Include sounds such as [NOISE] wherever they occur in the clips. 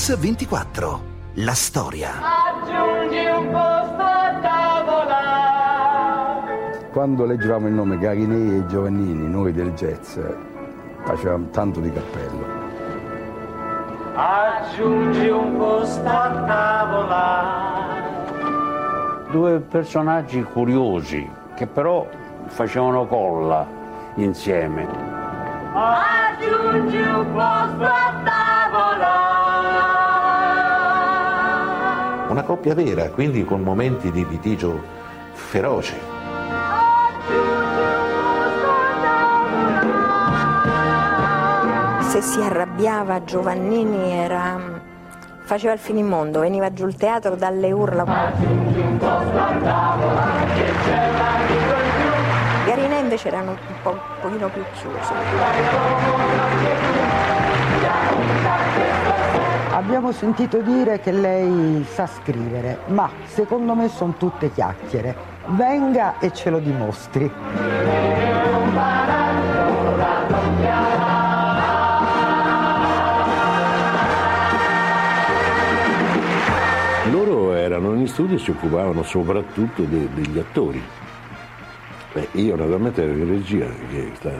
Mix 24. La storia. Aggiungi un posto a tavola. Quando leggevamo il nome Garinei e Giovannini, noi del jazz, facevamo tanto di cappello. Aggiungi un posto a tavola. Due personaggi curiosi che però facevano colla insieme. Aggiungi un posto a tavola. Coppia vera, quindi con momenti di litigio feroce. Se si arrabbiava Giovannini era... faceva il finimondo, veniva giù il teatro dalle urla. Garinè invece erano un, po', un pochino più chiusi. Abbiamo sentito dire che lei sa scrivere, ma secondo me sono tutte chiacchiere. Venga e ce lo dimostri. Loro erano in studio e si occupavano soprattutto de- degli attori. Beh, io naturalmente ero in regia, che sta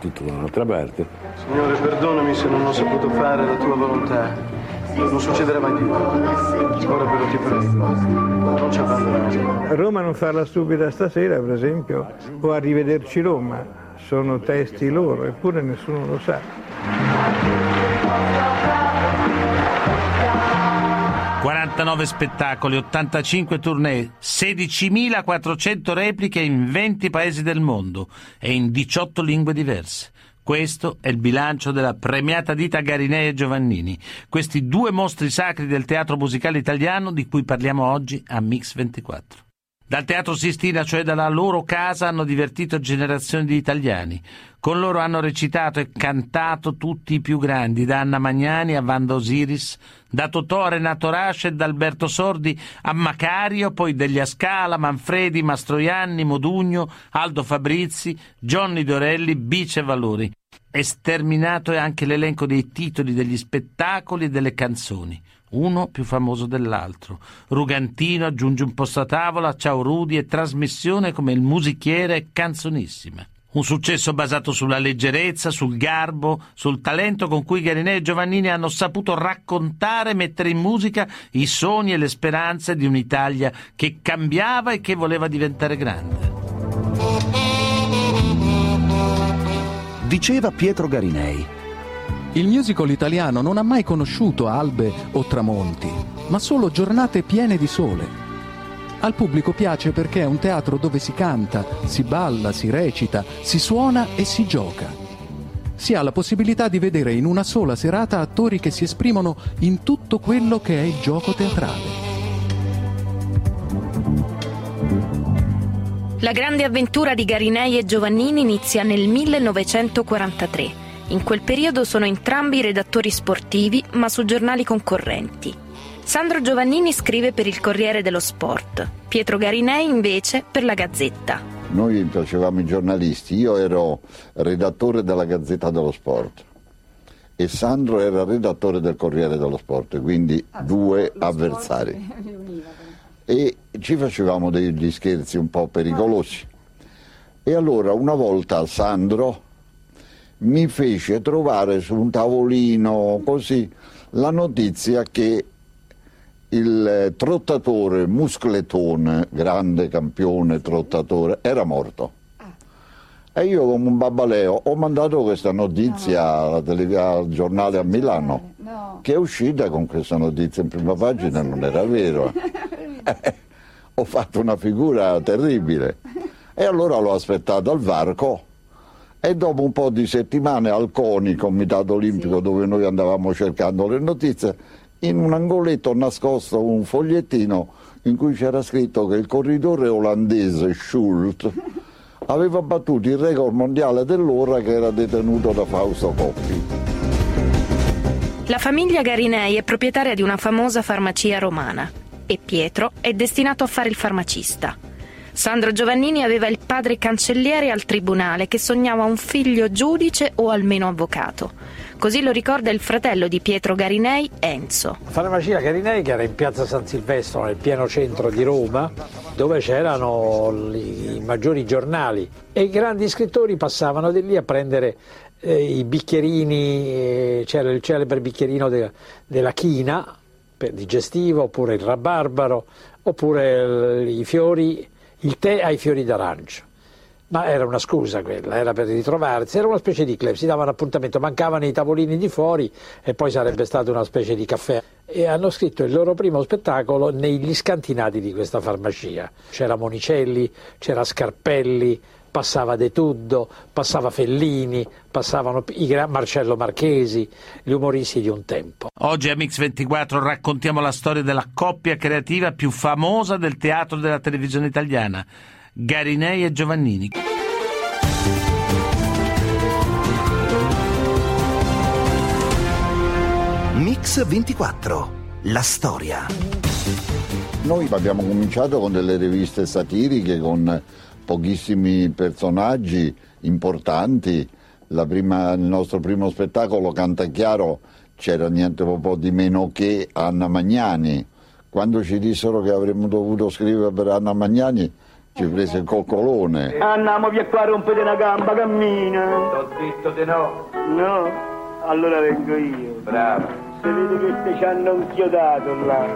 tutto da un'altra parte. Signore, perdonami se non ho saputo fare la tua volontà. Non succederà mai più. Ora però ti prego, non ci abbandonare. Roma non farla stupida stasera, per esempio, o arrivederci Roma, sono testi loro, eppure nessuno lo sa. 49 spettacoli, 85 tournée, 16.400 repliche in 20 paesi del mondo e in 18 lingue diverse. Questo è il bilancio della premiata ditta Garinei e Giovannini, questi due mostri sacri del teatro musicale italiano di cui parliamo oggi a Mix 24. Dal Teatro Sistina, cioè dalla loro casa, hanno divertito generazioni di italiani. Con loro hanno recitato e cantato tutti i più grandi, da Anna Magnani a Wanda Osiris, da Totò a Renato Rasce, da Alberto Sordi a Macario, poi degli Ascala, Manfredi, Mastroianni, Modugno, Aldo Fabrizi, Johnny Dorelli, Bice Valori. Esterminato è anche l'elenco dei titoli degli spettacoli e delle canzoni uno più famoso dell'altro. Rugantino aggiunge un posto a tavola, Ciao Rudi e trasmissione come il musichiere e canzonissima. Un successo basato sulla leggerezza, sul garbo, sul talento con cui Garinè e Giovannini hanno saputo raccontare e mettere in musica i sogni e le speranze di un'Italia che cambiava e che voleva diventare grande. Diceva Pietro Garinei. Il musical italiano non ha mai conosciuto albe o tramonti, ma solo giornate piene di sole. Al pubblico piace perché è un teatro dove si canta, si balla, si recita, si suona e si gioca. Si ha la possibilità di vedere in una sola serata attori che si esprimono in tutto quello che è il gioco teatrale. La grande avventura di Garinei e Giovannini inizia nel 1943. In quel periodo sono entrambi redattori sportivi, ma su giornali concorrenti. Sandro Giovannini scrive per il Corriere dello Sport, Pietro Garinei invece per la Gazzetta. Noi facevamo i giornalisti, io ero redattore della Gazzetta dello Sport e Sandro era redattore del Corriere dello Sport, quindi due avversari. E ci facevamo degli scherzi un po' pericolosi. E allora una volta Sandro mi fece trovare su un tavolino così la notizia che il trottatore Muscletone, grande campione trottatore, era morto. E io come un babbaleo ho mandato questa notizia tele- al giornale a Milano, che è uscita con questa notizia in prima pagina, non era vero. [LAUGHS] ho fatto una figura terribile. E allora l'ho aspettato al varco e dopo un po' di settimane al CONI, Comitato Olimpico, dove noi andavamo cercando le notizie, in un angoletto nascosto un fogliettino in cui c'era scritto che il corridore olandese Schult [LAUGHS] aveva battuto il record mondiale dell'ora che era detenuto da Fausto Coppi. La famiglia Garinei è proprietaria di una famosa farmacia romana e Pietro è destinato a fare il farmacista. Sandro Giovannini aveva il padre cancelliere al tribunale che sognava un figlio giudice o almeno avvocato. Così lo ricorda il fratello di Pietro Garinei, Enzo. Farmacia Garinei che era in piazza San Silvestro, nel pieno centro di Roma, dove c'erano i maggiori giornali e i grandi scrittori passavano di lì a prendere eh, i bicchierini, eh, c'era il celebre bicchierino de, della china digestivo, oppure il rabarbaro, oppure il, i fiori, il tè ai fiori d'arancio. Ma era una scusa quella, era per ritrovarsi, era una specie di club, si davano appuntamento, mancavano i tavolini di fuori e poi sarebbe stato una specie di caffè. E hanno scritto il loro primo spettacolo negli scantinati di questa farmacia. C'era Monicelli, c'era Scarpelli, passava De Tuddo, passava Fellini, passavano i gran Marcello Marchesi, gli umoristi di un tempo. Oggi a Mix24 raccontiamo la storia della coppia creativa più famosa del teatro della televisione italiana, Garinei e Giovannini. Mix 24. La storia. Noi abbiamo cominciato con delle riviste satiriche, con pochissimi personaggi importanti. Prima, il nostro primo spettacolo, Cantachiaro, c'era niente po' di meno che Anna Magnani. Quando ci dissero che avremmo dovuto scrivere per Anna Magnani, ci prese il coccolone. Andiamo via qua, rompete una gamba, cammina. T'ho detto di no. No? Allora vengo io. Bravo. Se vede che te ci hanno inchiodato là.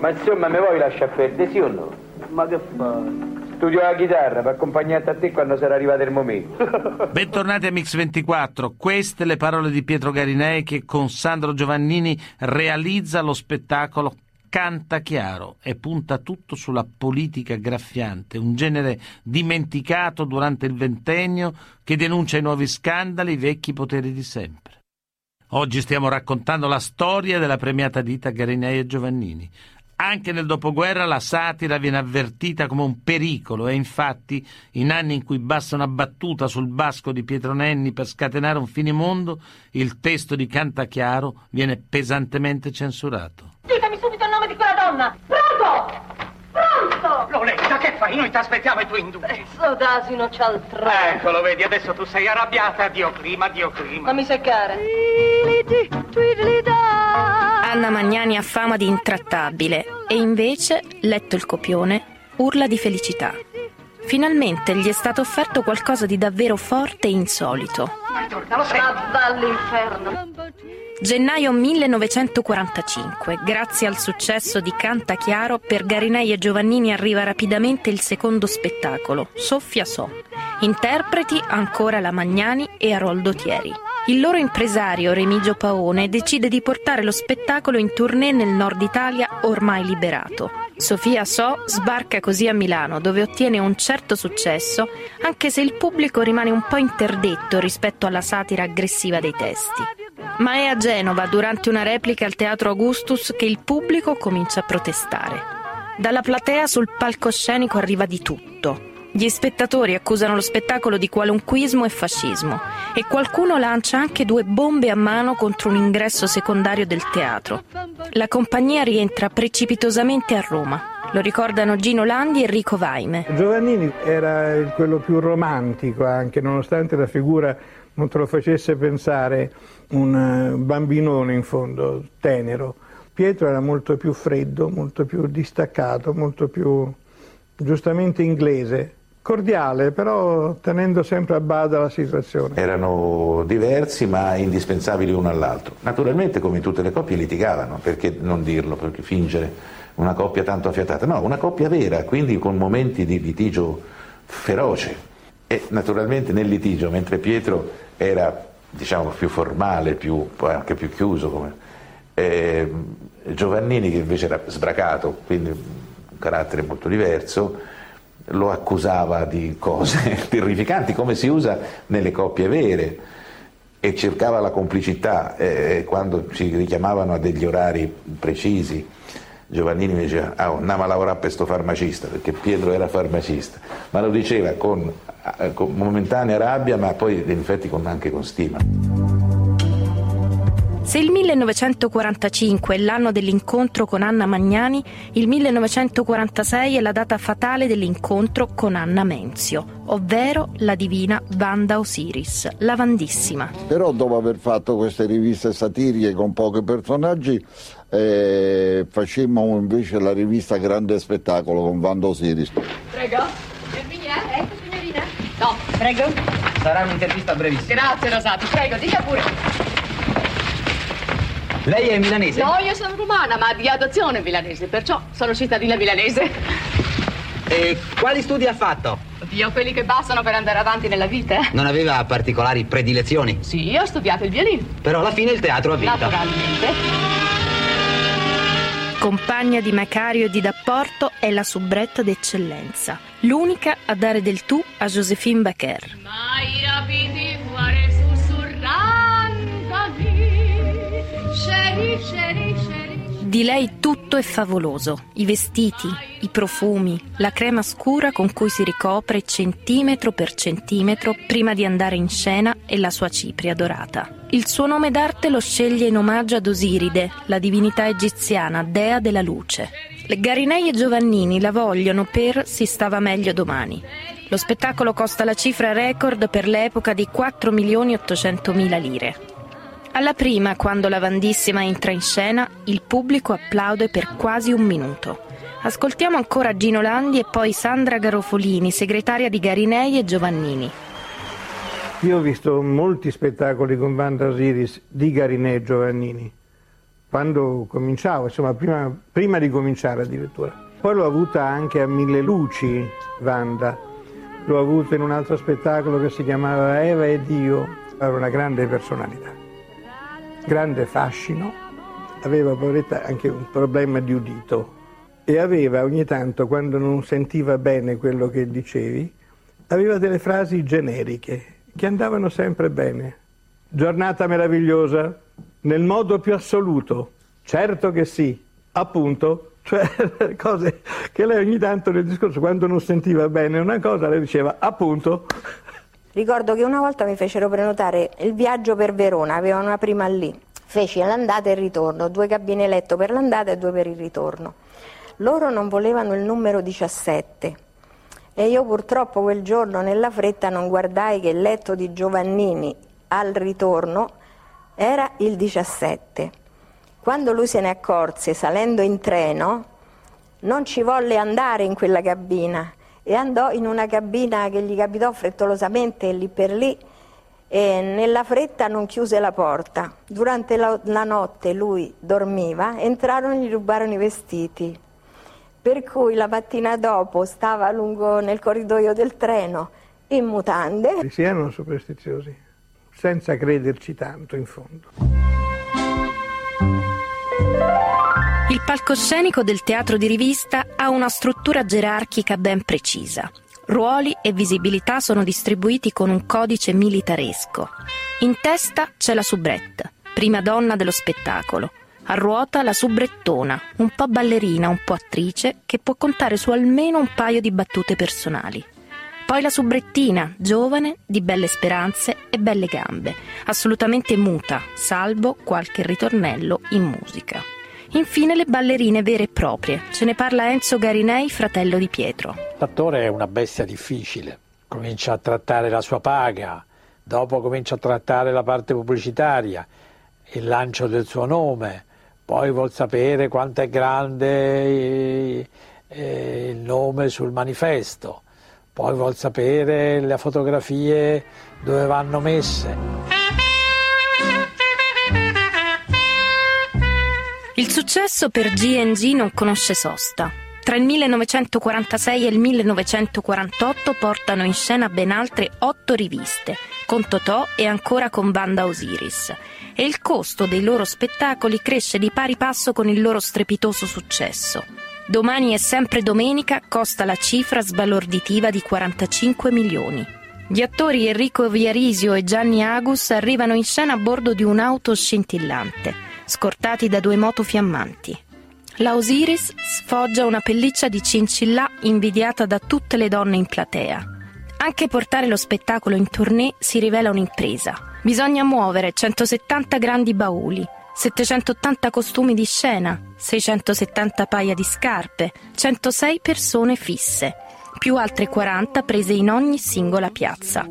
Ma insomma, mi vuoi lasciare perdere, sì o no? Ma che fai? Studio la chitarra per accompagnarti a te quando sarà arrivato il momento. [LAUGHS] Bentornati a Mix24, queste le parole di Pietro Garinei che con Sandro Giovannini realizza lo spettacolo Canta chiaro e punta tutto sulla politica graffiante, un genere dimenticato durante il ventennio che denuncia i nuovi scandali, i vecchi poteri di sempre. Oggi stiamo raccontando la storia della premiata ditta Garinei e Giovannini. Anche nel dopoguerra la satira viene avvertita come un pericolo e infatti in anni in cui basta una battuta sul basco di Pietro Nenni per scatenare un finimondo, il testo di Cantachiaro viene pesantemente censurato. Ditemi subito il nome di quella donna! Pronto! Pronto! Loletta, che fai? Noi ti aspettiamo e tu indugi. Sto d'asino c'ha il treno. Eccolo, vedi, adesso tu sei arrabbiata. Dio clima, Dio clima. Fammi seccare. Anna Magnani ha fama di intrattabile e invece, letto il copione, urla di felicità. Finalmente gli è stato offerto qualcosa di davvero forte e insolito. Ma va all'inferno. Gennaio 1945, grazie al successo di Canta Chiaro, per Garinei e Giovannini arriva rapidamente il secondo spettacolo, Soffia So. Interpreti ancora la Magnani e Aroldo Thieri. Il loro impresario Remigio Paone decide di portare lo spettacolo in tournée nel nord Italia ormai liberato. Sofia So sbarca così a Milano dove ottiene un certo successo anche se il pubblico rimane un po' interdetto rispetto alla satira aggressiva dei testi. Ma è a Genova, durante una replica al Teatro Augustus, che il pubblico comincia a protestare. Dalla platea sul palcoscenico arriva di tutto. Gli spettatori accusano lo spettacolo di qualunquismo e fascismo e qualcuno lancia anche due bombe a mano contro un ingresso secondario del teatro. La compagnia rientra precipitosamente a Roma. Lo ricordano Gino Landi e Enrico Vaime. Giovannini era quello più romantico anche, nonostante la figura non te lo facesse pensare un bambinone in fondo, tenero. Pietro era molto più freddo, molto più distaccato, molto più giustamente inglese, cordiale, però tenendo sempre a bada la situazione. Erano diversi ma indispensabili uno all'altro. Naturalmente come in tutte le coppie litigavano, perché non dirlo, perché fingere una coppia tanto affiatata, no, una coppia vera, quindi con momenti di litigio feroce. E naturalmente nel litigio, mentre Pietro era diciamo più formale, più, anche più chiuso, come, eh, Giovannini che invece era sbracato, quindi un carattere molto diverso, lo accusava di cose [LAUGHS] terrificanti, come si usa nelle coppie vere, e cercava la complicità eh, quando ci richiamavano a degli orari precisi. Giovannini mi diceva, ah, andiamo a lavorare per questo farmacista, perché Pietro era farmacista, ma lo diceva con, con momentanea rabbia, ma poi in effetti con, anche con stima. Se il 1945 è l'anno dell'incontro con Anna Magnani, il 1946 è la data fatale dell'incontro con Anna Menzio, ovvero la divina Vanda Osiris, la Vandissima. Però dopo aver fatto queste riviste satiriche con pochi personaggi, eh, facemmo invece la rivista Grande Spettacolo con Vanda Osiris. Prego. Erminia, ecco signorina. No, prego. Sarà un'intervista brevissima. Grazie Rosati, prego, dica pure. Lei è milanese? No, io sono romana, ma di adozione milanese, perciò sono cittadina milanese. E quali studi ha fatto? Dio, quelli che bastano per andare avanti nella vita. eh? Non aveva particolari predilezioni? Sì, io ho studiato il violino. Però alla fine il teatro ha vinto. Naturalmente. Compagna di Macario e di D'Apporto è la soubretta d'eccellenza, l'unica a dare del tu a Josephine Baker. Mai Di lei tutto è favoloso, i vestiti, i profumi, la crema scura con cui si ricopre centimetro per centimetro prima di andare in scena e la sua cipria dorata. Il suo nome d'arte lo sceglie in omaggio ad Osiride, la divinità egiziana, dea della luce. Garinei e Giovannini la vogliono per Si stava meglio domani. Lo spettacolo costa la cifra record per l'epoca di 4 milioni 800 mila lire. Alla prima, quando la Vandissima entra in scena, il pubblico applaude per quasi un minuto. Ascoltiamo ancora Gino Landi e poi Sandra Garofolini, segretaria di Garinei e Giovannini. Io ho visto molti spettacoli con Vanda Osiris di Garinè e Giovannini, quando cominciavo, insomma prima, prima di cominciare addirittura. Poi l'ho avuta anche a Mille Luci, Vanda. L'ho avuta in un altro spettacolo che si chiamava Eva e Dio. Era una grande personalità, grande fascino, aveva poveretta anche un problema di udito e aveva ogni tanto, quando non sentiva bene quello che dicevi, aveva delle frasi generiche che andavano sempre bene. Giornata meravigliosa, nel modo più assoluto, certo che sì, appunto, [LAUGHS] cioè cose che lei ogni tanto nel discorso, quando non sentiva bene una cosa, lei diceva appunto. Ricordo che una volta mi fecero prenotare il viaggio per Verona, avevano una prima lì. Feci l'andata e il ritorno, due cabine letto per l'andata e due per il ritorno. Loro non volevano il numero 17 e io purtroppo quel giorno nella fretta non guardai che il letto di Giovannini al ritorno era il 17. Quando lui se ne accorse salendo in treno non ci volle andare in quella cabina e andò in una cabina che gli capitò frettolosamente lì per lì e nella fretta non chiuse la porta. Durante la, la notte lui dormiva, entrarono e gli rubarono i vestiti. Per cui la mattina dopo stava lungo nel corridoio del treno in mutande. Si erano superstiziosi, senza crederci tanto in fondo. Il palcoscenico del teatro di rivista ha una struttura gerarchica ben precisa. Ruoli e visibilità sono distribuiti con un codice militaresco. In testa c'è la soubrette, prima donna dello spettacolo. A ruota la subrettona, un po' ballerina, un po' attrice, che può contare su almeno un paio di battute personali. Poi la subrettina, giovane, di belle speranze e belle gambe, assolutamente muta, salvo qualche ritornello in musica. Infine le ballerine vere e proprie. Ce ne parla Enzo Garinei, fratello di Pietro. L'attore è una bestia difficile, comincia a trattare la sua paga, dopo comincia a trattare la parte pubblicitaria, il lancio del suo nome, poi vuol sapere quanto è grande eh, eh, il nome sul manifesto, poi vuol sapere le fotografie dove vanno messe. Successo per G&G non conosce sosta. Tra il 1946 e il 1948 portano in scena ben altre otto riviste, con Totò e ancora con Banda Osiris. E il costo dei loro spettacoli cresce di pari passo con il loro strepitoso successo. Domani è sempre domenica costa la cifra sbalorditiva di 45 milioni. Gli attori Enrico Viarisio e Gianni Agus arrivano in scena a bordo di un'auto scintillante, scortati da due moto fiammanti. La Osiris sfoggia una pelliccia di cincillà invidiata da tutte le donne in platea. Anche portare lo spettacolo in tournée si rivela un'impresa. Bisogna muovere 170 grandi bauli, 780 costumi di scena, 670 paia di scarpe, 106 persone fisse, più altre 40 prese in ogni singola piazza.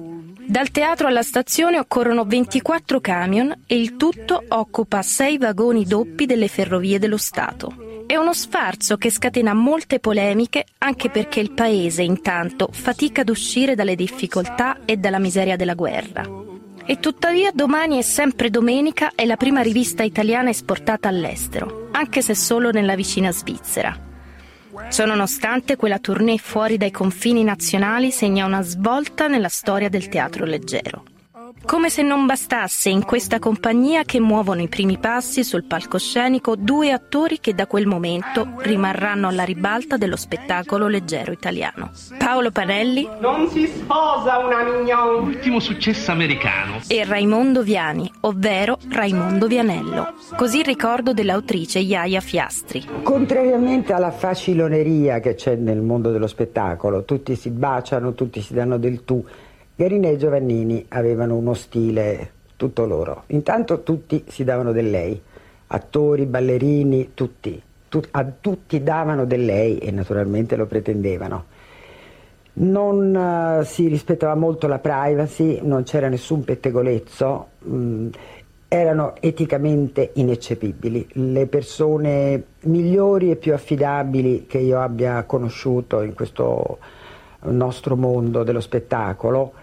Dal teatro alla stazione occorrono 24 camion e il tutto occupa 6 vagoni doppi delle ferrovie dello Stato. È uno sfarzo che scatena molte polemiche anche perché il paese intanto fatica ad uscire dalle difficoltà e dalla miseria della guerra. E tuttavia domani è sempre domenica è la prima rivista italiana esportata all'estero, anche se solo nella vicina Svizzera. Ciononostante, quella tournée fuori dai confini nazionali segna una svolta nella storia del teatro leggero. Come se non bastasse in questa compagnia che muovono i primi passi sul palcoscenico due attori che da quel momento rimarranno alla ribalta dello spettacolo leggero italiano. Paolo Panelli Non si sposa una mignon. Ultimo successo americano. e Raimondo Viani, ovvero Raimondo Vianello. Così il ricordo dell'autrice Iaia Fiastri. Contrariamente alla faciloneria che c'è nel mondo dello spettacolo, tutti si baciano, tutti si danno del tu. Garinè e Giovannini avevano uno stile tutto loro. Intanto tutti si davano del lei, attori, ballerini, tutti. Tu- a tutti davano del lei e naturalmente lo pretendevano. Non eh, si rispettava molto la privacy, non c'era nessun pettegolezzo, mh, erano eticamente ineccepibili. Le persone migliori e più affidabili che io abbia conosciuto in questo nostro mondo dello spettacolo,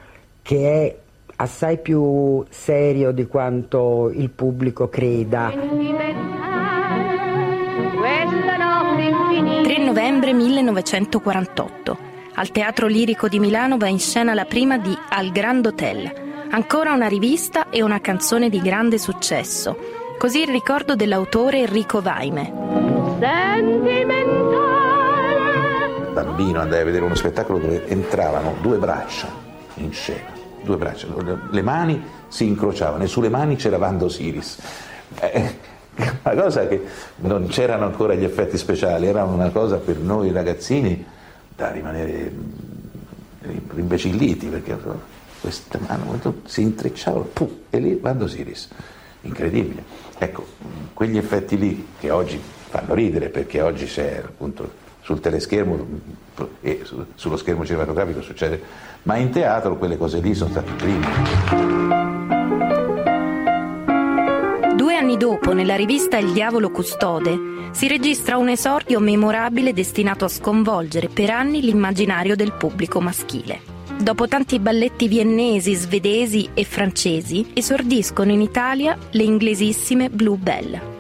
che è assai più serio di quanto il pubblico creda. 3 novembre 1948. Al Teatro Lirico di Milano va in scena la prima di Al Grand Hotel. Ancora una rivista e una canzone di grande successo. Così il ricordo dell'autore Enrico Vaime. bambino andai a vedere uno spettacolo dove entravano due braccia in scena, due braccia, le mani si incrociavano e sulle mani c'era Vando Siris. Eh, una cosa che non c'erano ancora gli effetti speciali, era una cosa per noi ragazzini da rimanere rimbecilliti perché queste mani si intrecciavano puh, e lì Vando Siris. Incredibile. Ecco, quegli effetti lì che oggi fanno ridere perché oggi c'è appunto sul teleschermo e su- sullo schermo cinematografico succede, ma in teatro quelle cose lì sono state prime. Due anni dopo, nella rivista Il Diavolo Custode, si registra un esordio memorabile destinato a sconvolgere per anni l'immaginario del pubblico maschile. Dopo tanti balletti viennesi, svedesi e francesi, esordiscono in Italia le inglesissime Bluebell.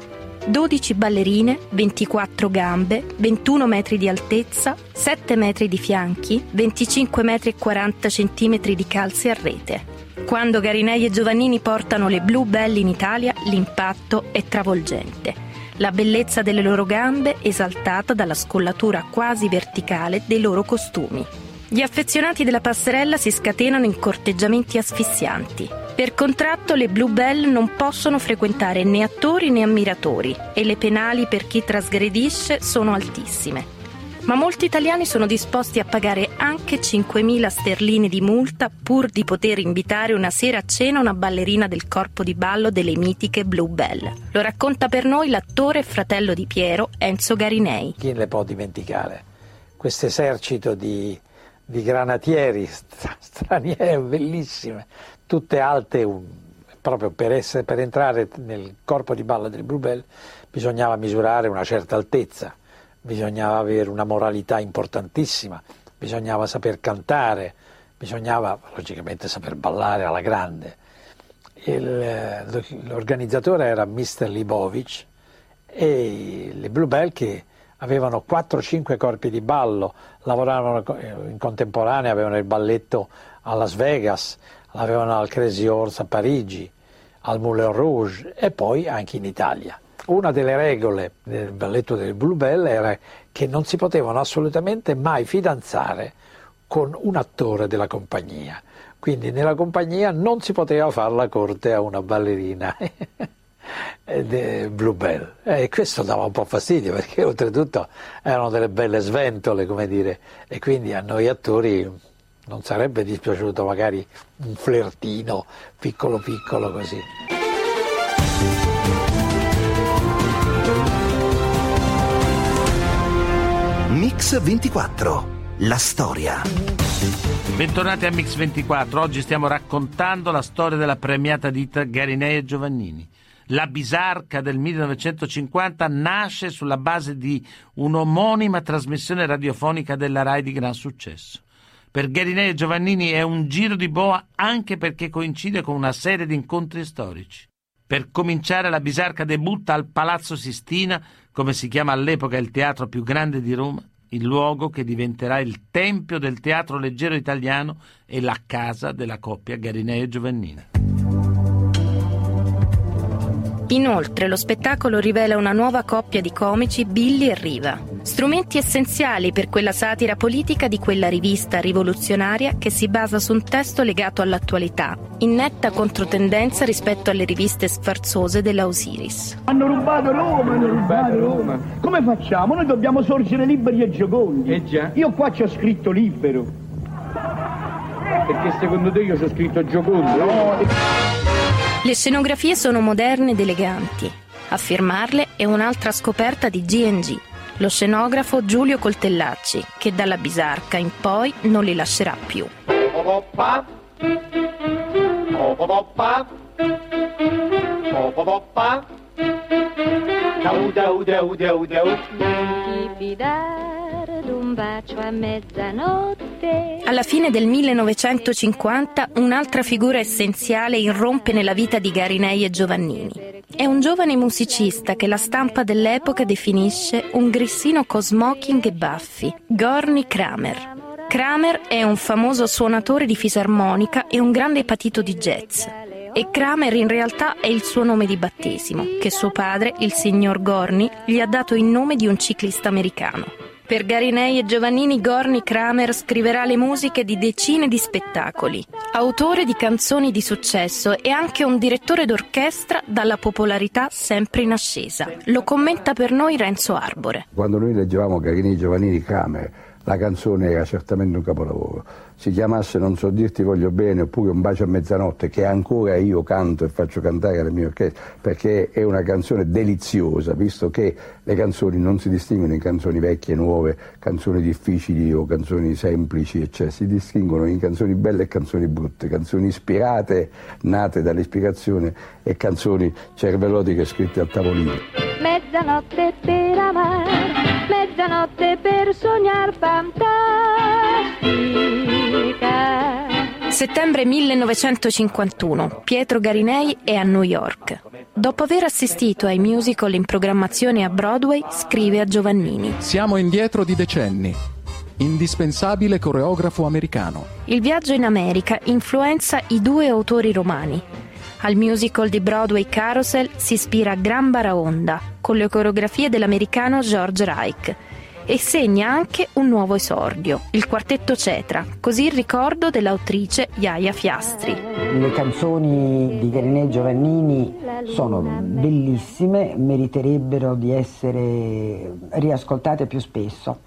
12 ballerine, 24 gambe, 21 metri di altezza, 7 metri di fianchi, 25 metri e 40 centimetri di calze a rete. Quando Garinei e Giovannini portano le Bluebell in Italia, l'impatto è travolgente. La bellezza delle loro gambe esaltata dalla scollatura quasi verticale dei loro costumi. Gli affezionati della passerella si scatenano in corteggiamenti asfissianti. Per contratto le Bluebell non possono frequentare né attori né ammiratori e le penali per chi trasgredisce sono altissime. Ma molti italiani sono disposti a pagare anche 5.000 sterline di multa pur di poter invitare una sera a cena una ballerina del corpo di ballo delle mitiche Bluebell. Lo racconta per noi l'attore e fratello di Piero, Enzo Garinei. Chi le può dimenticare? Questo esercito di, di granatieri stra- straniere, [LAUGHS] bellissime, tutte alte, un- proprio per, essere- per entrare nel corpo di ballo delle Bluebell bisognava misurare una certa altezza, bisognava avere una moralità importantissima, bisognava saper cantare, bisognava logicamente saper ballare alla grande. Il, eh, l'organizzatore era Mr. Libovic e le Bluebell che avevano 4-5 corpi di ballo, lavoravano co- in contemporanea, avevano il balletto a Las Vegas, l'avevano al Crazy Horse a Parigi, al Moulin Rouge e poi anche in Italia. Una delle regole del balletto delle Bluebell era che non si potevano assolutamente mai fidanzare con un attore della compagnia. Quindi nella compagnia non si poteva fare la corte a una ballerina [LAUGHS] de- Bluebell. E questo dava un po' fastidio perché oltretutto erano delle belle sventole, come dire, e quindi a noi attori Non sarebbe dispiaciuto magari un flirtino piccolo piccolo così. Mix 24. La storia. Bentornati a Mix 24. Oggi stiamo raccontando la storia della premiata ditta Garinei e Giovannini. La bisarca del 1950 nasce sulla base di un'omonima trasmissione radiofonica della RAI di gran successo. Per Garinei e Giovannini è un giro di boa anche perché coincide con una serie di incontri storici. Per cominciare la bisarca debutta al Palazzo Sistina, come si chiama all'epoca il teatro più grande di Roma, il luogo che diventerà il tempio del teatro leggero italiano e la casa della coppia Garinei e Giovannini. Inoltre lo spettacolo rivela una nuova coppia di comici, Billy e Riva, strumenti essenziali per quella satira politica di quella rivista rivoluzionaria che si basa su un testo legato all'attualità, in netta controtendenza rispetto alle riviste sfarzose della Osiris. Hanno rubato Roma, hanno rubato Roma. Come facciamo? Noi dobbiamo sorgere liberi e giocondi. Eh già. Io qua ci ho scritto libero. Perché secondo te io ci ho scritto giocondo? Le scenografie sono moderne ed eleganti. A firmarle è un'altra scoperta di G&G, lo scenografo Giulio Coltellacci, che dalla bisarca in poi non li lascerà più. Un bacio a mezzanotte. Alla fine del 1950 un'altra figura essenziale irrompe nella vita di Garinei e Giovannini. È un giovane musicista che la stampa dell'epoca definisce un grissino con smoking e baffi, Gorny Kramer. Kramer è un famoso suonatore di fisarmonica e un grande patito di jazz. E Kramer in realtà è il suo nome di battesimo, che suo padre, il signor Gorny, gli ha dato in nome di un ciclista americano. Per Garinei e Giovannini Gorni Kramer scriverà le musiche di decine di spettacoli. Autore di canzoni di successo e anche un direttore d'orchestra dalla popolarità sempre in ascesa. Lo commenta per noi Renzo Arbore. Quando noi leggevamo Garinei e Giovannini Kramer, la canzone era certamente un capolavoro. Si chiamasse Non so dirti voglio bene oppure Un bacio a mezzanotte, che ancora io canto e faccio cantare alle mie orchestre, perché è una canzone deliziosa, visto che le canzoni non si distinguono in canzoni vecchie, nuove, canzoni difficili o canzoni semplici, eccetera. si distinguono in canzoni belle e canzoni brutte, canzoni ispirate, nate dall'ispirazione e canzoni cervellotiche scritte a tavolino. Mezzanotte per amare, mezzanotte per sognar fantastica. Settembre 1951. Pietro Garinei è a New York. Dopo aver assistito ai musical in programmazione a Broadway, scrive a Giovannini. Siamo indietro di decenni. Indispensabile coreografo americano. Il viaggio in America influenza i due autori romani. Al musical di Broadway Carousel si ispira Gran Baraonda, con le coreografie dell'americano George Reich, e segna anche un nuovo esordio, il quartetto Cetra, così il ricordo dell'autrice Iaia Fiastri. Le canzoni di Garinei Giovannini sono bellissime, meriterebbero di essere riascoltate più spesso.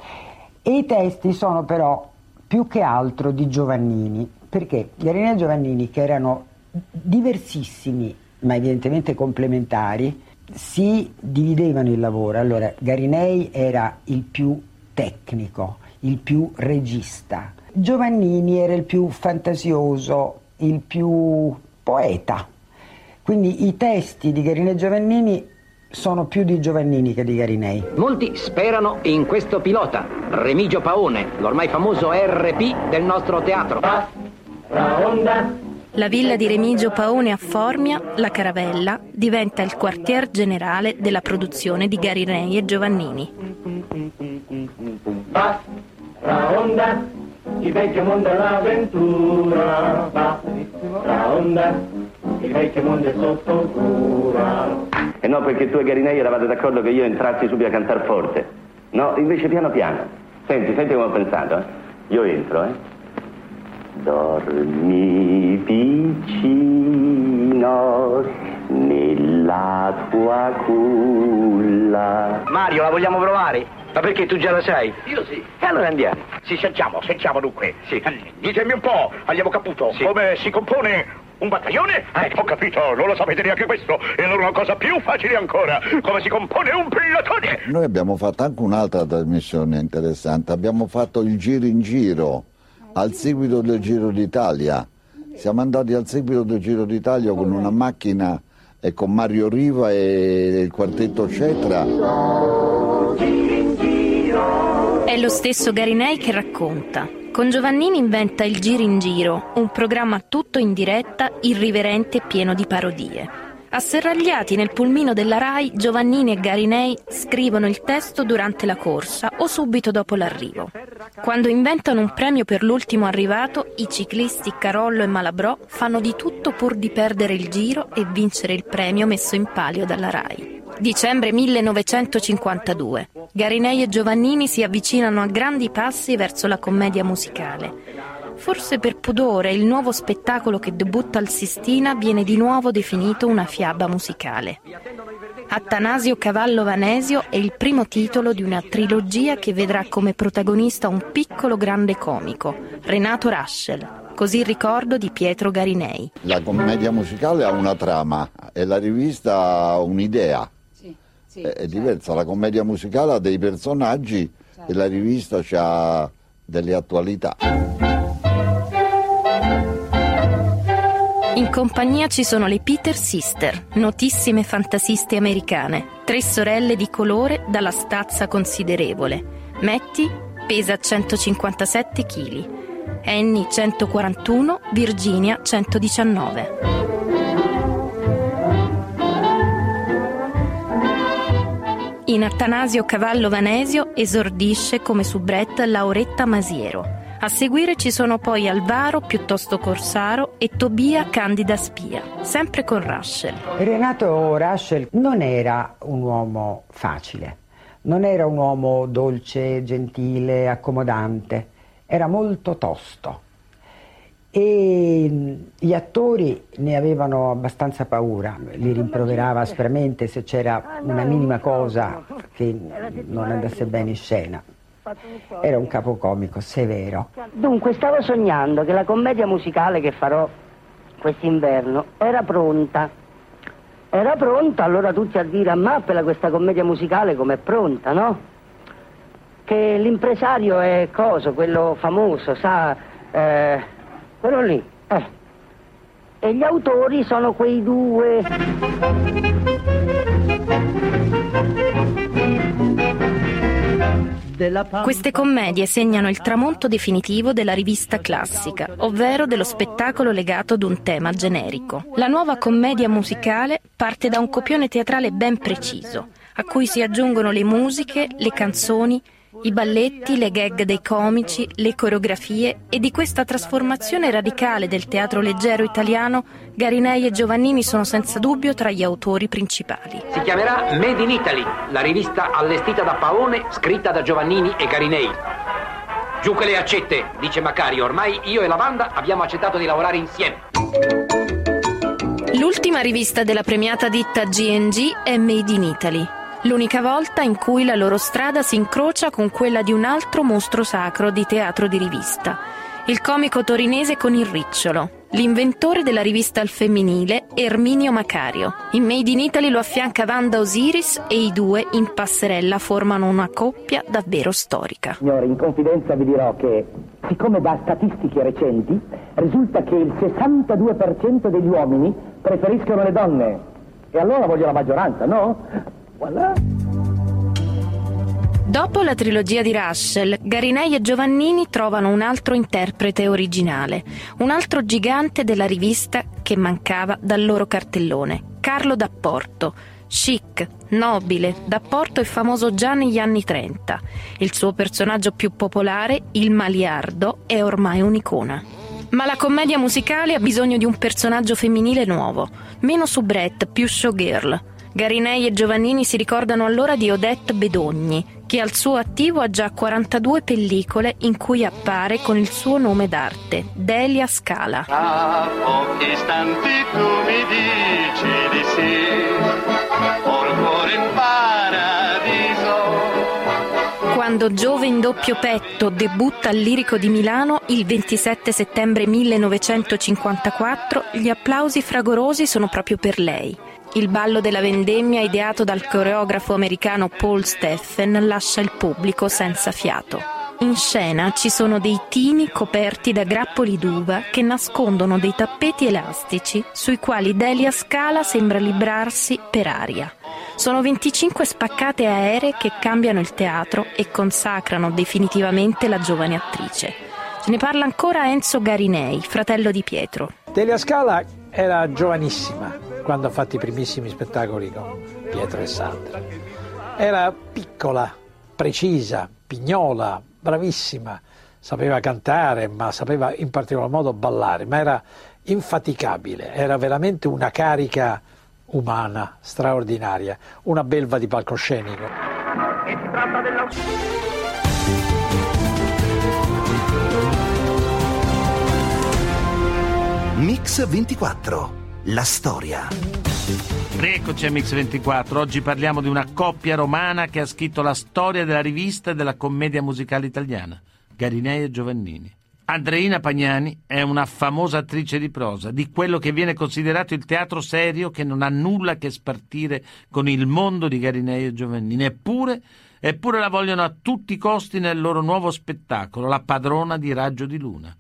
E i testi sono però più che altro di Giovannini, perché Garinei Giovannini, che erano diversissimi ma evidentemente complementari, si dividevano il lavoro. Allora, Garinei era il più tecnico, il più regista, Giovannini era il più fantasioso, il più poeta. Quindi i testi di Garinei e Giovannini sono più di Giovannini che di Garinei. Molti sperano in questo pilota, Remigio Paone, l'ormai famoso RP del nostro teatro. La villa di Remigio Paone a Formia, la Caravella, diventa il quartier generale della produzione di Garinei e Giovannini. La onda, il vecchio mondo all'avventura, va, la onda, il vecchio mondo è sotto cura. E no, perché tu e Garinei eravate d'accordo che io entrassi subito a cantare forte. No, invece piano piano. Senti, senti come ho pensato, eh. Io entro, eh. Dormi vicino nella l'acqua culla. Mario, la vogliamo provare? Ma perché tu già la sai? Io sì. E allora andiamo. Sì, sentiamo, sentiamo dunque. Sì. Ditemi un po', Allievo Caputo, come si compone un battaglione? Eh, ho capito, non lo sapete neanche questo. E allora una cosa più facile ancora, come si compone un pilotone? Noi abbiamo fatto anche un'altra trasmissione interessante, abbiamo fatto il giro in giro, al seguito del Giro d'Italia. Siamo andati al seguito del Giro d'Italia con una macchina e con Mario Riva e il quartetto Cetra. È lo stesso Garinei che racconta. Con Giovannini inventa il Giro in Giro, un programma tutto in diretta, irriverente e pieno di parodie. Asserragliati nel pulmino della RAI, Giovannini e Garinei scrivono il testo durante la corsa o subito dopo l'arrivo. Quando inventano un premio per l'ultimo arrivato, i ciclisti Carollo e Malabrò fanno di tutto pur di perdere il giro e vincere il premio messo in palio dalla RAI. Dicembre 1952. Garinei e Giovannini si avvicinano a grandi passi verso la commedia musicale. Forse per pudore il nuovo spettacolo che debutta al Sistina viene di nuovo definito una fiaba musicale. Attanasio Cavallo Vanesio è il primo titolo di una trilogia che vedrà come protagonista un piccolo grande comico, Renato Raschel, così il ricordo di Pietro Garinei. La commedia musicale ha una trama e la rivista ha un'idea. è, è diversa, la commedia musicale ha dei personaggi e la rivista ha delle attualità. Compagnia ci sono le Peter Sister, notissime fantasiste americane, tre sorelle di colore dalla stazza considerevole. Matty pesa 157 kg, Annie 141, Virginia 119. In Attanasio Cavallo Vanesio esordisce come soubrette Lauretta Masiero. A seguire ci sono poi Alvaro piuttosto Corsaro e Tobia Candida Spia, sempre con Russell. Renato Raschel non era un uomo facile, non era un uomo dolce, gentile, accomodante, era molto tosto e gli attori ne avevano abbastanza paura, li rimproverava aspramente se c'era una minima cosa che non andasse bene in scena. Era un capocomico severo. Dunque, stavo sognando che la commedia musicale che farò quest'inverno era pronta. Era pronta, allora tutti a dire a Mappela questa commedia musicale com'è pronta, no? Che l'impresario è coso, quello famoso, sa, eh, quello lì, eh. E gli autori sono quei due. Queste commedie segnano il tramonto definitivo della rivista classica, ovvero dello spettacolo legato ad un tema generico. La nuova commedia musicale parte da un copione teatrale ben preciso, a cui si aggiungono le musiche, le canzoni, i balletti, le gag dei comici, le coreografie e di questa trasformazione radicale del teatro leggero italiano, Garinei e Giovannini sono senza dubbio tra gli autori principali. Si chiamerà Made in Italy, la rivista allestita da Paone, scritta da Giovannini e Garinei. Giù che le accette, dice Macario, ormai io e la banda abbiamo accettato di lavorare insieme. L'ultima rivista della premiata ditta GNG è Made in Italy. L'unica volta in cui la loro strada si incrocia con quella di un altro mostro sacro di teatro di rivista, il comico torinese con il ricciolo, l'inventore della rivista al femminile Erminio Macario. In Made in Italy lo affianca Wanda Osiris e i due in passerella formano una coppia davvero storica. Signore, in confidenza vi dirò che, siccome da statistiche recenti risulta che il 62% degli uomini preferiscono le donne, e allora voglio la maggioranza, no? Voilà. Dopo la trilogia di Russell, Garinei e Giovannini trovano un altro interprete originale, un altro gigante della rivista che mancava dal loro cartellone, Carlo D'Apporto, chic, nobile, D'Apporto è famoso già negli anni 30. Il suo personaggio più popolare, il Maliardo, è ormai un'icona. Ma la commedia musicale ha bisogno di un personaggio femminile nuovo, meno soubrette, più showgirl. Garinei e Giovannini si ricordano allora di Odette Bedogni, che al suo attivo ha già 42 pellicole in cui appare con il suo nome d'arte, Delia Scala. A pochi istanti tu mi dici di sì, ho cuore in paradiso. Quando Giove in doppio petto debutta al Lirico di Milano il 27 settembre 1954, gli applausi fragorosi sono proprio per lei. Il ballo della vendemmia ideato dal coreografo americano Paul Steffen lascia il pubblico senza fiato. In scena ci sono dei tini coperti da grappoli d'uva che nascondono dei tappeti elastici sui quali Delia Scala sembra librarsi per aria. Sono 25 spaccate aeree che cambiano il teatro e consacrano definitivamente la giovane attrice. Ce ne parla ancora Enzo Garinei, fratello di Pietro. Delia Scala era giovanissima quando ha fatto i primissimi spettacoli con Pietro e Sandra. Era piccola, precisa, pignola, bravissima, sapeva cantare, ma sapeva in particolar modo ballare, ma era infaticabile, era veramente una carica umana, straordinaria, una belva di palcoscenico. E si tratta della... Mix 24. La storia. Rieccoci a Mix24, oggi parliamo di una coppia romana che ha scritto la storia della rivista e della commedia musicale italiana, Garinei e Giovannini. Andreina Pagnani è una famosa attrice di prosa, di quello che viene considerato il teatro serio che non ha nulla a che spartire con il mondo di Garinei e Giovannini, eppure, eppure la vogliono a tutti i costi nel loro nuovo spettacolo, La padrona di Raggio di Luna.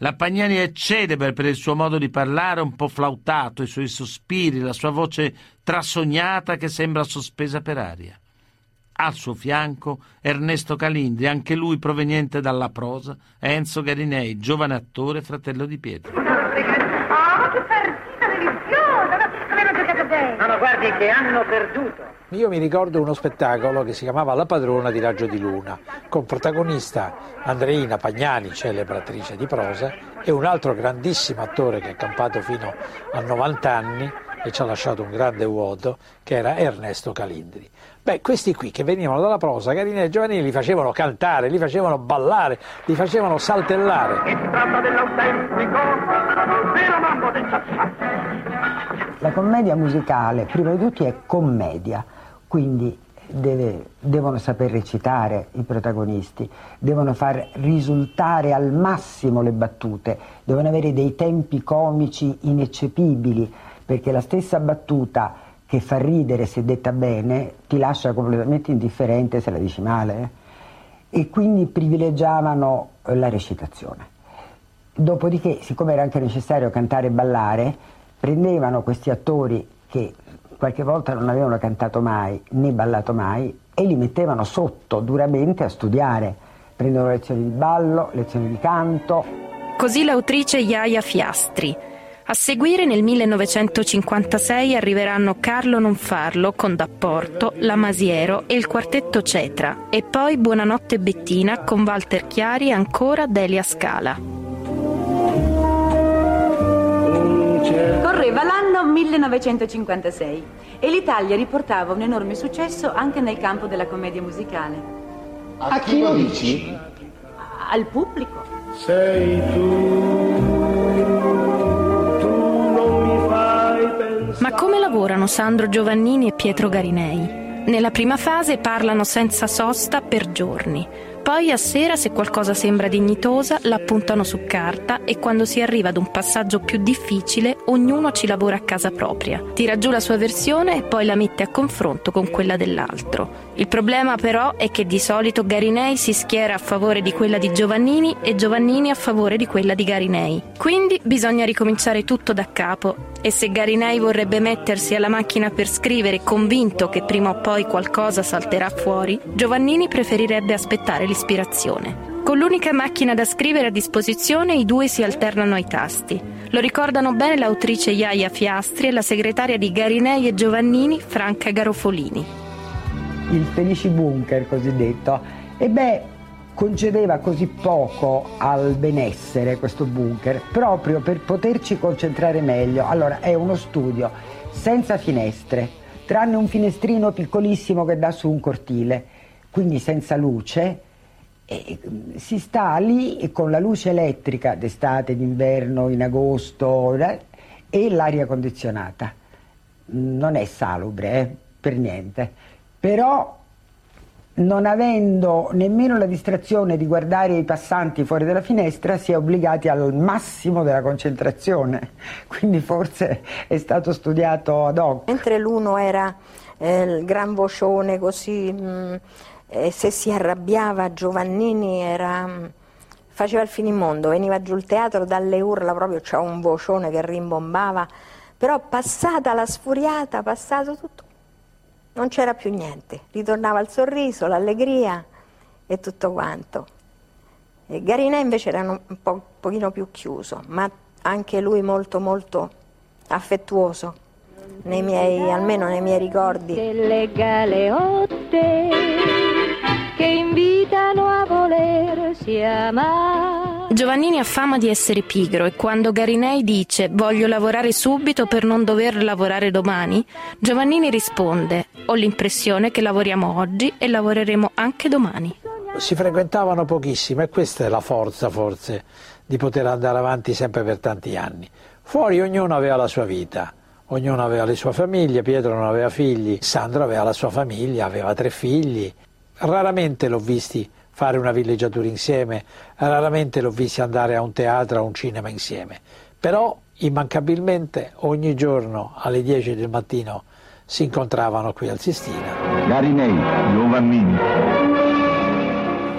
La Pagnani è celebre per il suo modo di parlare un po' flautato, i suoi sospiri, la sua voce trasognata che sembra sospesa per aria. Al suo fianco Ernesto Calindri, anche lui proveniente dalla prosa, e Enzo Garinei, giovane attore, fratello di Pietro. Oh, che partita deliziosa! Come hanno giocato bene? No, no, guardi che hanno perduto. Io mi ricordo uno spettacolo che si chiamava La padrona di Raggio di Luna, con protagonista Andreina Pagnani, celebre attrice di prosa, e un altro grandissimo attore che ha campato fino a 90 anni e ci ha lasciato un grande vuoto, che era Ernesto Calindri. Beh, questi qui che venivano dalla prosa, Carina e Giovanni, li facevano cantare, li facevano ballare, li facevano saltellare. E si tratta dell'autentico vero mambo del La commedia musicale, prima di tutto, è commedia, quindi deve- devono saper recitare i protagonisti, devono far risultare al massimo le battute, devono avere dei tempi comici ineccepibili, perché la stessa battuta che fa ridere se detta bene ti lascia completamente indifferente se la dici male. eh. E quindi privilegiavano eh, la recitazione. Dopodiché, siccome era anche necessario cantare e ballare, prendevano questi attori che qualche volta non avevano cantato mai né ballato mai e li mettevano sotto duramente a studiare. Prendevano lezioni di ballo, lezioni di canto. Così l'autrice Iaia Fiastri. A seguire nel 1956 arriveranno Carlo Non Farlo con D'Apporto, La Masiero e il quartetto Cetra e poi Buonanotte Bettina con Walter Chiari e ancora Delia Scala. Correva l'anno 1956 e l'Italia riportava un enorme successo anche nel campo della commedia musicale. A chi lo dici? Al pubblico. Sei tu, tu non mi fai pensare. Ma come lavorano Sandro Giovannini e Pietro Garinei? Nella prima fase parlano senza sosta per giorni. Poi a sera, se qualcosa sembra dignitosa, la puntano su carta e quando si arriva ad un passaggio più difficile, ognuno ci lavora a casa propria. Tira giù la sua versione e poi la mette a confronto con quella dell'altro. Il problema però è che di solito Garinei si schiera a favore di quella di Giovannini e Giovannini a favore di quella di Garinei. Quindi bisogna ricominciare tutto da capo e se Garinei vorrebbe mettersi alla macchina per scrivere convinto che prima o poi qualcosa salterà fuori, Giovannini preferirebbe aspettare l'ispirazione. Con l'unica macchina da scrivere a disposizione i due si alternano ai tasti. Lo ricordano bene l'autrice Iaia Fiastri e la segretaria di Garinei e Giovannini, Franca Garofolini. il Felici Bunker cosiddetto, e beh, concedeva così poco al benessere questo bunker, proprio per poterci concentrare meglio. Allora, è uno studio senza finestre, tranne un finestrino piccolissimo che dà su un cortile, quindi senza luce. E mm, si sta lì con la luce elettrica d'estate, d'inverno, in agosto eh, e l'aria condizionata. Non è salubre, eh, per niente. Però non avendo nemmeno la distrazione di guardare i passanti fuori dalla finestra, si è obbligati al massimo della concentrazione. [LAUGHS] Quindi forse è stato studiato ad hoc. Mentre l'uno era eh, il gran vocione così, mh, e se si arrabbiava Giovannini era, mh, faceva il finimondo, veniva giù il teatro dalle urla, proprio c'era un vocione che rimbombava, però passata la sfuriata, passato tutto, non c'era più niente, ritornava il sorriso, l'allegria e tutto quanto. E Garinè invece era un po', pochino più chiuso, ma anche lui molto molto affettuoso, nei miei, almeno nei miei ricordi. Delle galeotte Giovannini ha fama di essere pigro e quando Garinei dice voglio lavorare subito per non dover lavorare domani, Giovannini risponde ho l'impressione che lavoriamo oggi e lavoreremo anche domani. Si frequentavano pochissimo e questa è la forza forse di poter andare avanti sempre per tanti anni. Fuori ognuno aveva la sua vita, ognuno aveva le sue famiglie, Pietro non aveva figli, Sandro aveva la sua famiglia, aveva tre figli. Raramente l'ho visti fare una villeggiatura insieme, raramente l'ho visti andare a un teatro, a un cinema insieme, però immancabilmente ogni giorno alle 10 del mattino si incontravano qui al Sistina. Garinei, Giovannini.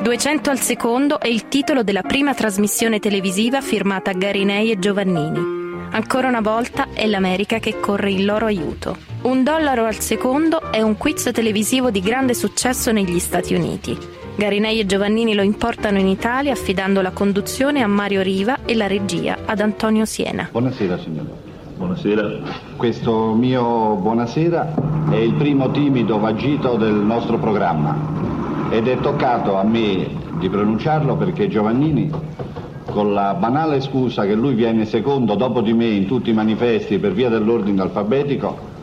200 al secondo è il titolo della prima trasmissione televisiva firmata Garinei e Giovannini. Ancora una volta è l'America che corre in loro aiuto. Un dollaro al secondo è un quiz televisivo di grande successo negli Stati Uniti. Garinei e Giovannini lo importano in Italia affidando la conduzione a Mario Riva e la regia ad Antonio Siena. Buonasera signore. Buonasera. Questo mio buonasera è il primo timido vagito del nostro programma ed è toccato a me di pronunciarlo perché Giovannini, con la banale scusa che lui viene secondo dopo di me in tutti i manifesti per via dell'ordine alfabetico.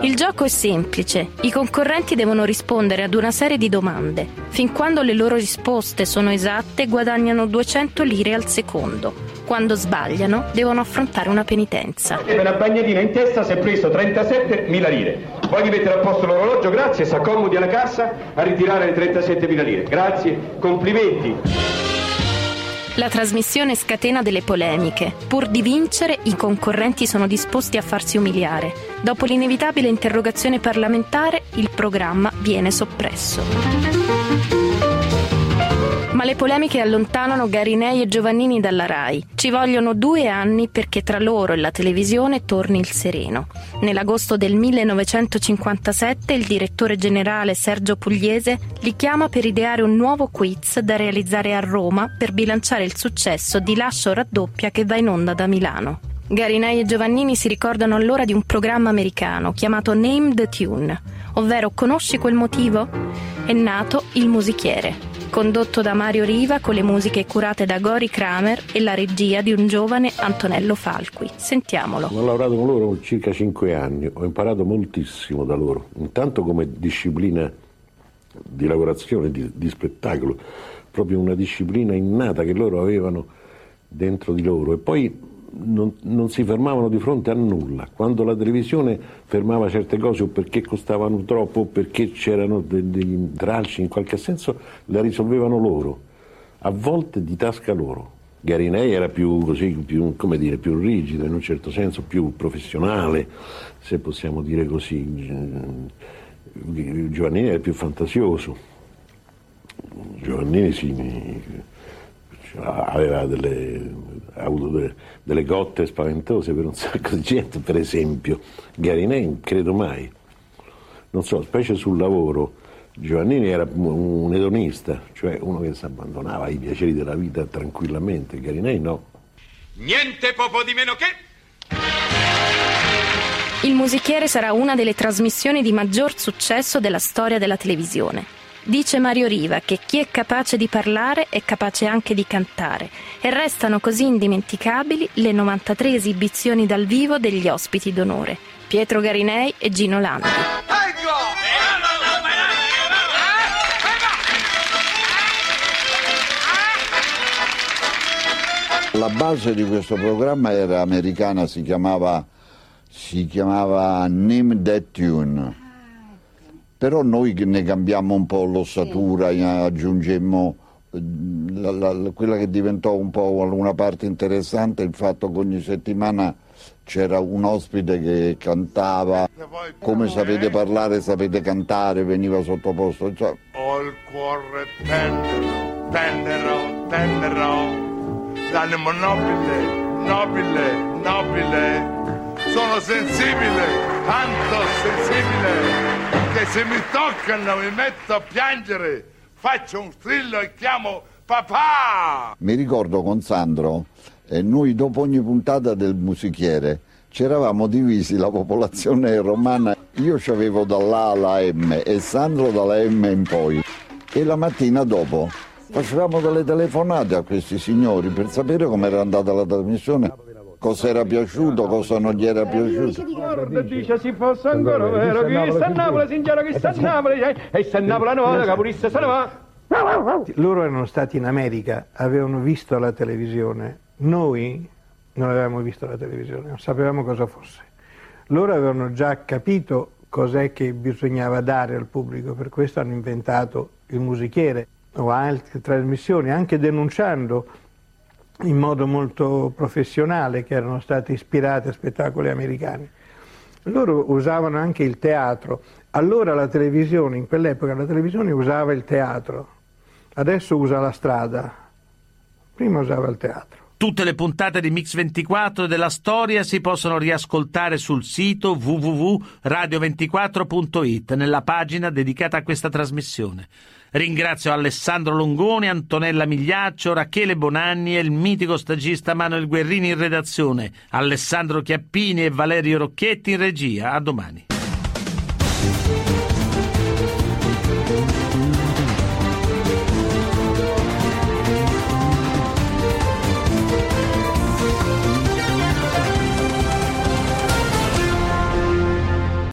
Il gioco è semplice. I concorrenti devono rispondere ad una serie di domande. Fin quando le loro risposte sono esatte, guadagnano 200 lire al secondo. Quando sbagliano, devono affrontare una penitenza. Per una bagnatina in testa si è preso 37.000 lire. Poi mettere a posto l'orologio, grazie, si accomodi alla cassa a ritirare le 37.000 lire. Grazie, complimenti. La trasmissione scatena delle polemiche. Pur di vincere, i concorrenti sono disposti a farsi umiliare. Dopo l'inevitabile interrogazione parlamentare, il programma viene soppresso. Ma le polemiche allontanano Garinei e Giovannini dalla RAI. Ci vogliono due anni perché tra loro e la televisione torni il sereno. Nell'agosto del 1957 il direttore generale Sergio Pugliese li chiama per ideare un nuovo quiz da realizzare a Roma per bilanciare il successo di Lascio raddoppia che va in onda da Milano. Garinei e Giovannini si ricordano allora di un programma americano chiamato Name the Tune, ovvero Conosci quel motivo? È nato il musichiere condotto da Mario Riva con le musiche curate da Gori Kramer e la regia di un giovane Antonello Falqui. Sentiamolo. Ho lavorato con loro circa cinque anni, ho imparato moltissimo da loro, intanto come disciplina di lavorazione, di, di spettacolo, proprio una disciplina innata che loro avevano dentro di loro e poi non, non, si fermavano di fronte a nulla. Quando la televisione fermava certe cose o perché costavano troppo o perché c'erano de, degli intralci in qualche senso, le risolvevano loro, a volte di tasca loro. Garinei era più, così, più, dire, più rigido, in un certo senso più professionale, se possiamo dire così. Giovannini era più fantasioso. Giovannini si aveva delle, ha avuto delle, delle, cotte spaventose per un [LAUGHS] sacco di gente, per esempio Garinei credo mai, non so, specie sul lavoro, Giovannini era un edonista, cioè uno che si abbandonava ai piaceri della vita tranquillamente, Garinei no. Niente poco di meno che... Il musichiere sarà una delle trasmissioni di maggior successo della storia della televisione. Dice Mario Riva che chi è capace di parlare è capace anche di cantare e restano così indimenticabili le 93 esibizioni dal vivo degli ospiti d'onore, Pietro Garinei e Gino Landi. La base di questo programma era americana, si chiamava, si chiamava Name That Tune però noi ne cambiamo un po' l'ossatura, sì. aggiungemmo la, la, quella che diventò un po' una parte interessante il fatto che ogni settimana c'era un ospite che cantava, come sapete parlare sapete cantare, veniva sottoposto. Cioè... Ho il cuore tenero, tenero, tenero, l'animo nobile, nobile, nobile. Sono sensibile, tanto sensibile, che se mi toccano mi metto a piangere, faccio un strillo e chiamo papà. Mi ricordo con Sandro e noi dopo ogni puntata del musichiere ci eravamo divisi la popolazione romana, io avevo dall'A alla M e Sandro dalla M in poi. E la mattina dopo facevamo delle telefonate a questi signori per sapere com'era andata la trasmissione cosa era piaciuto, cosa non gli era piaciuto. Guarda, dice si fosse ancora vero, chi sta a Napoli, signora, chi sta a Napoli, e sta a Napoli, no, capurista se ne va. Loro erano stati in America, avevano visto la televisione, noi non avevamo visto la televisione, non sapevamo cosa fosse. Loro avevano già capito cos'è che bisognava dare al pubblico, per questo hanno inventato il musichiere o altre trasmissioni, anche denunciando in modo molto professionale che erano state ispirate a spettacoli americani. Loro usavano anche il teatro. Allora la televisione, in quell'epoca la televisione usava il teatro, adesso usa la strada, prima usava il teatro. Tutte le puntate di Mix24 della storia si possono riascoltare sul sito www.radio24.it nella pagina dedicata a questa trasmissione. Ringrazio Alessandro Longoni, Antonella Migliaccio, Rachele Bonanni e il mitico stagista Manuel Guerrini in redazione, Alessandro Chiappini e Valerio Rocchetti in regia. A domani.